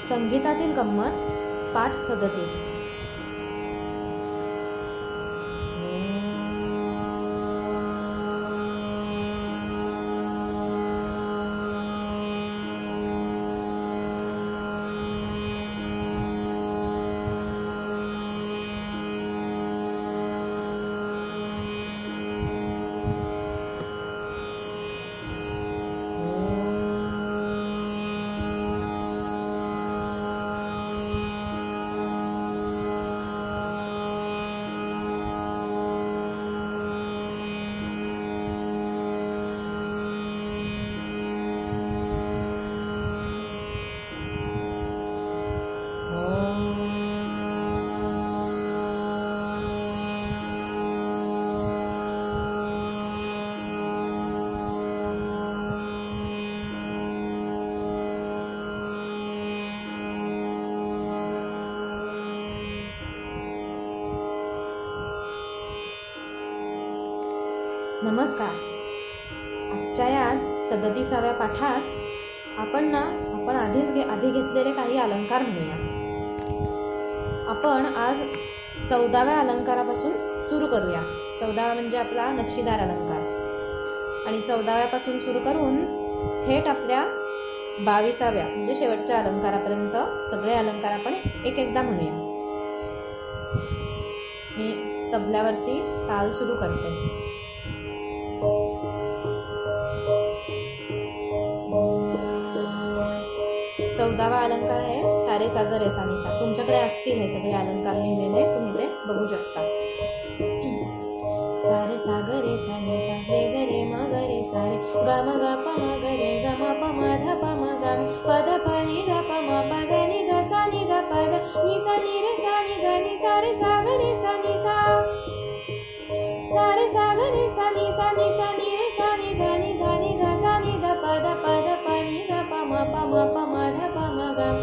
संगीतातील गंमत पाठ सदतीस. नमस्कार. आजच्या या सदतीसाव्या पाठात आपण ना आपण आधीच घे आधी घेतलेले काही अलंकार म्हणूया. आपण आज चौदाव्या अलंकारापासून सुरू करूया. चौदावा म्हणजे आपला नक्षीदार अलंकार. आणि चौदाव्यापासून सुरू करून थेट आपल्या बावीसाव्या म्हणजे शेवटच्या अलंकारापर्यंत सगळे अलंकार आपण एक एकदा म्हणूया. मी तबल्यावरती ताल सुरू करते. चौदावा अलंकार आहे. सारे सागर आहे सानिसा तुमच्याकडे असतील हे सगळे अलंकार लिहिलेले. तुम्ही ते बघू शकता. सारे सागरे साने सा रे ग रे रे सारे. ग म ग प म ग रे ग म प म ध प म ग म. प ध प नि ध प म प ध नि ध सा नि ध प ध. नि सा नि रे सा नि ध नि. सा रे सागरे ग रे सा. नि सा रे सा सा नि सा नि सा नि रे. सा नि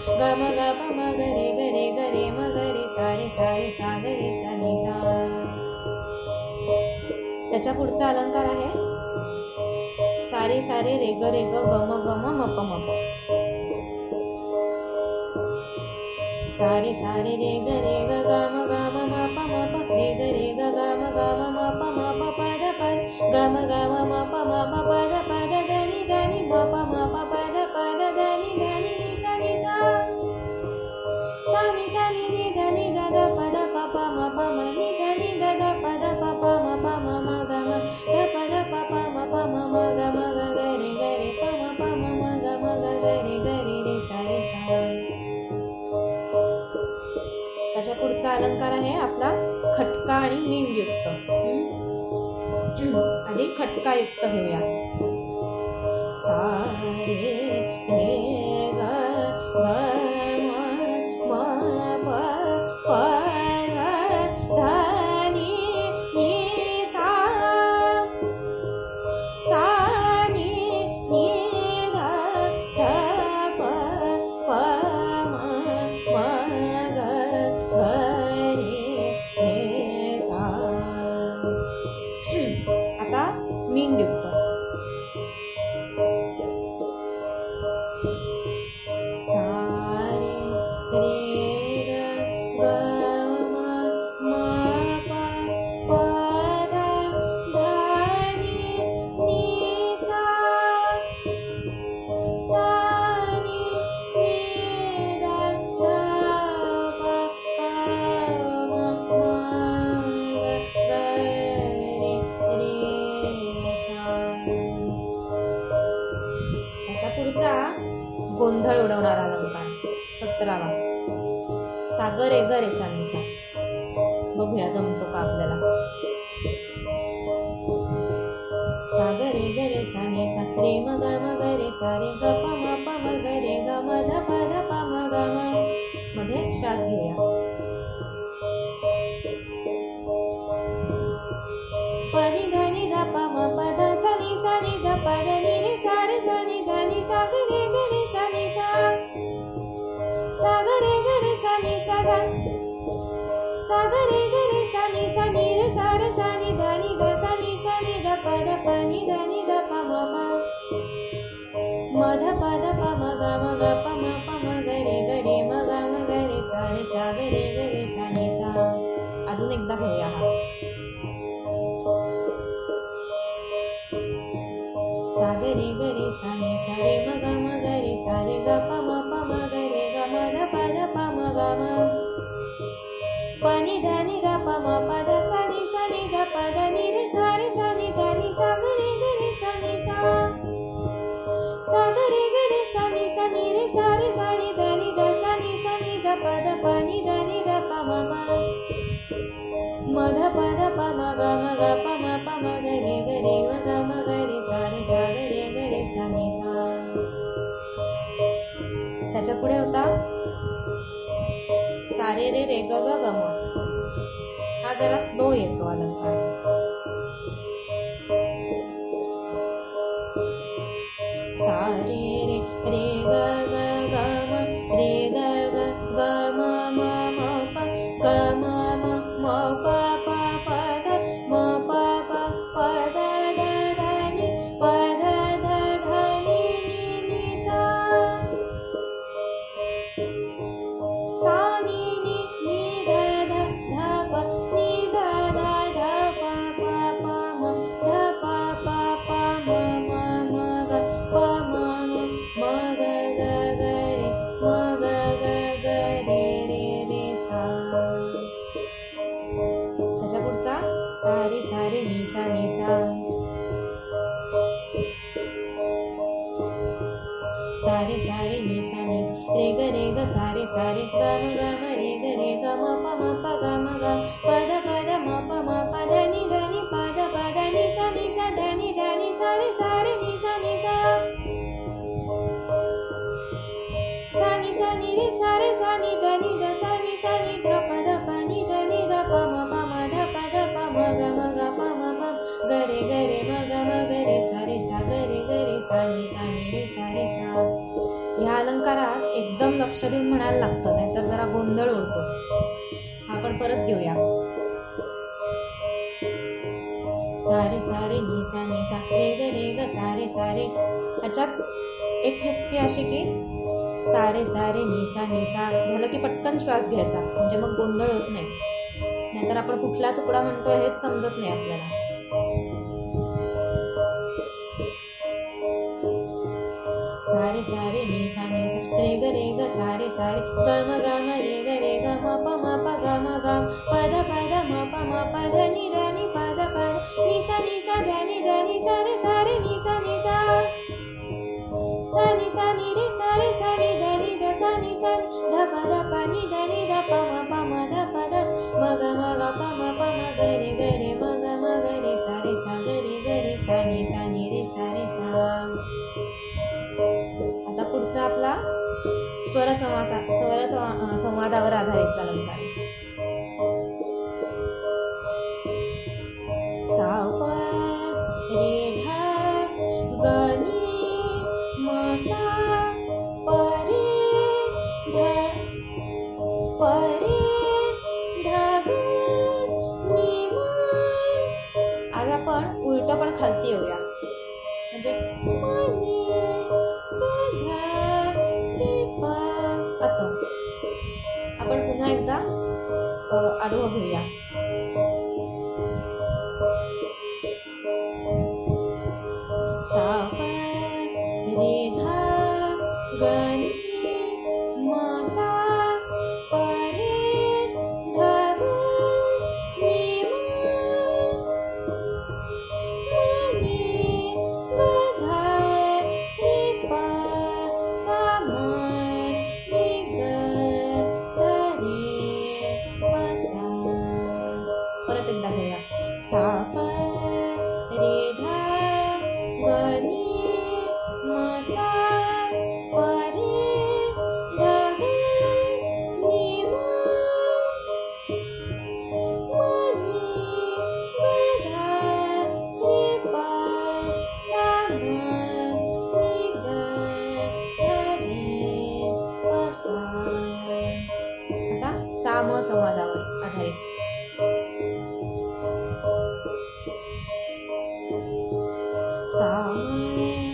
म ग म ग म ग प म ग रे ग रे ग रे म ग रे सा रे सा रे सा ग रे सा नि सा त्याच्या पुढचा अलंकार आहे? सारे सारे रे ग रे ग ग म ग म म प म प सारे सारे रे ग रे ग ग म ग म म प म प रे ग रे ग ग म ग म म प म प प्रकार आहे आपला खटका आणि मिंडयुक्त आधी खटकायुक्त घेऊया. रे ग रे सा नि सा रे म ग म ग रे सा रे ग प म प म ग रे ग म ध प ध प म ग म. मध्ये श्वास घेऊया. प नि ध नि ध प म प ध सा नि सा नि ध प ध नि रे सा रे सा नि ध नि सा ग रे ग रे सा नि सा. सा ग रे ग रे सा नि सा सा. सा ग रे ग रे सा नि सा नि रे सा रे सा नि ध नि ध सा नि सा नि ध प ध प नि ध मध पद पम ग म ग प म प म ग रे ग रे म ग म ग रे सा रे सा ग रे ग रे सा रे सा अजून एकदा घेऊया हा सा ग रे ग रे सा ने सा रे म ग म ग रे सा रे ग प म प म ग रे ग म ध प ध प म ग म प नि ध नि ग प म प ध सा नि सा नि ग प ध नि रे सा रे सा नि ध नि सा ग रे ग रे सा नि सा सा ग रे ग रे सा नि सा नि रे सा रे सा नि ध नि ध सा नि सा नि ध प ध प नि ध नि ध प म म. म ध प ध प म ग म ग प म प म ग रे ग रे ग ध म ग रे सा रे सा ग रे ग रे सा नि सा. त्याच्या पुढे होता सारे रे रे ग ग ग म. हा जरा स्लो येतो आला. सारे सारे निसा निसा। सारे सारे निसा निस। रे ग रे ग सारे सारे। ग म ग म रे ग रे ग म प म प ग म ग प ध प ध म प म प ध नि ध नि प ध प ध नि सा नि सा ध नि ध नि सारे सारे निसा निसा। ध प म ग म ग प म प ग रे ग रे म ग म ग रे सा रे सा ग रे ग रे सा सा रे सा. रे सा ह्या अलंकारात एकदम लक्ष देऊन म्हणायला लागतं नाहीतर जरा गोंधळ उडतो. आपण परत घेऊया. सारे सारे नि सा नि सा रे ग रे ग सारे सारे ह्याच्यात एक युक्ती अशी की सारे सारे निसा निसा झालं की पटकन श्वास घ्यायचा म्हणजे मग गोंधळ होत नाही. नाहीतर आपण कुठला तुकडा म्हणतोय हेच समजत नाही आपल्याला. सारे सारे निसा निसा रे ग रे ग सारे सारे. ग म ग म रे ग रे ग म प म प ग म ग प द प द म प म प ध नि ध नि प द प ध नि सा नि सा ध नि ध नि सा रे सा रे नि सा नि सा सा नि सा नि रे सा रे सा रे ध नि ध सा नि सा ध प द प नि ध नि ध प म प म ध प ध म ग म ग प म रे सा रे सा ग रे ग रे सा नि नि रे सा रे सा. आता पुढचा आपला स्वर समासा स्वर संवादावर आधारित अलंकार. आपण पुन्हा एकदा आढावा घेऊया. परत एकदा घेऊया सा sour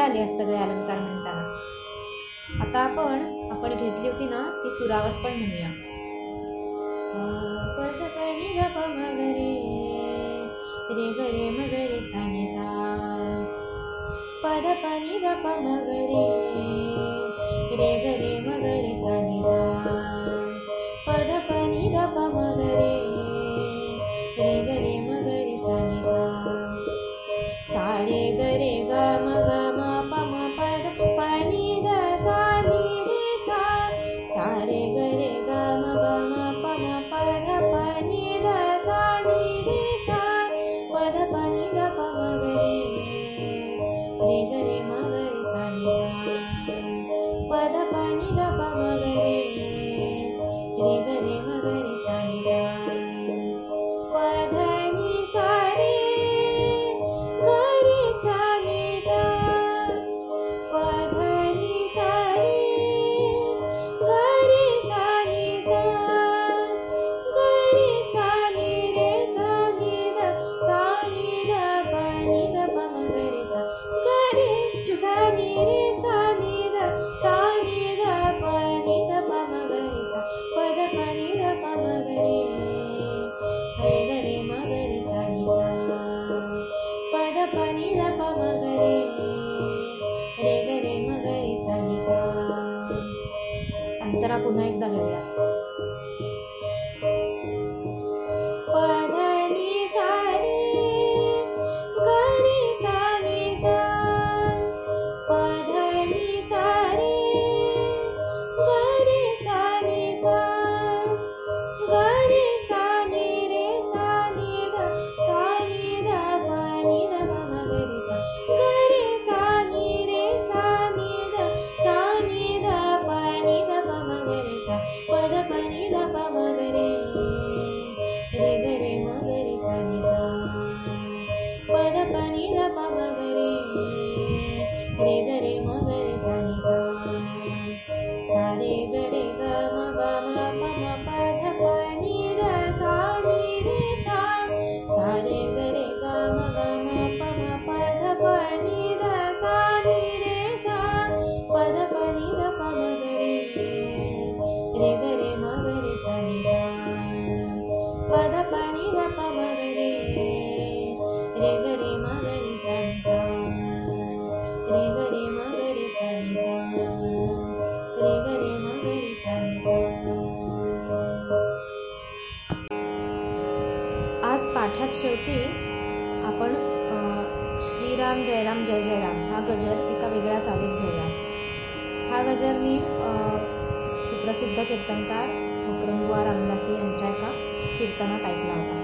मजा आली सगळे अलंकार म्हणताना. आता आपण आपण घेतली होती ना ती सुरावट पण म्हणूया. पद पाणी गप मगरे रे गरे मगरे साने सा. पद पाणी गप मगरे रे गरे मगरे साने सा. पद पाणी गप मगरे रे गरे मगरे साने सा. सारे गरे ग मगा अंतरा पुन्हा एकदा घेऊया. सर्वात शेवटी आपण श्रीराम जयराम जय जयराम हा गजर एका वेगळ्या चालीत घेऊया. हा गजर मी सुप्रसिद्ध कीर्तनकार मकरंदुआ रामदासी यांच्या एका कीर्तनात ऐकला होता.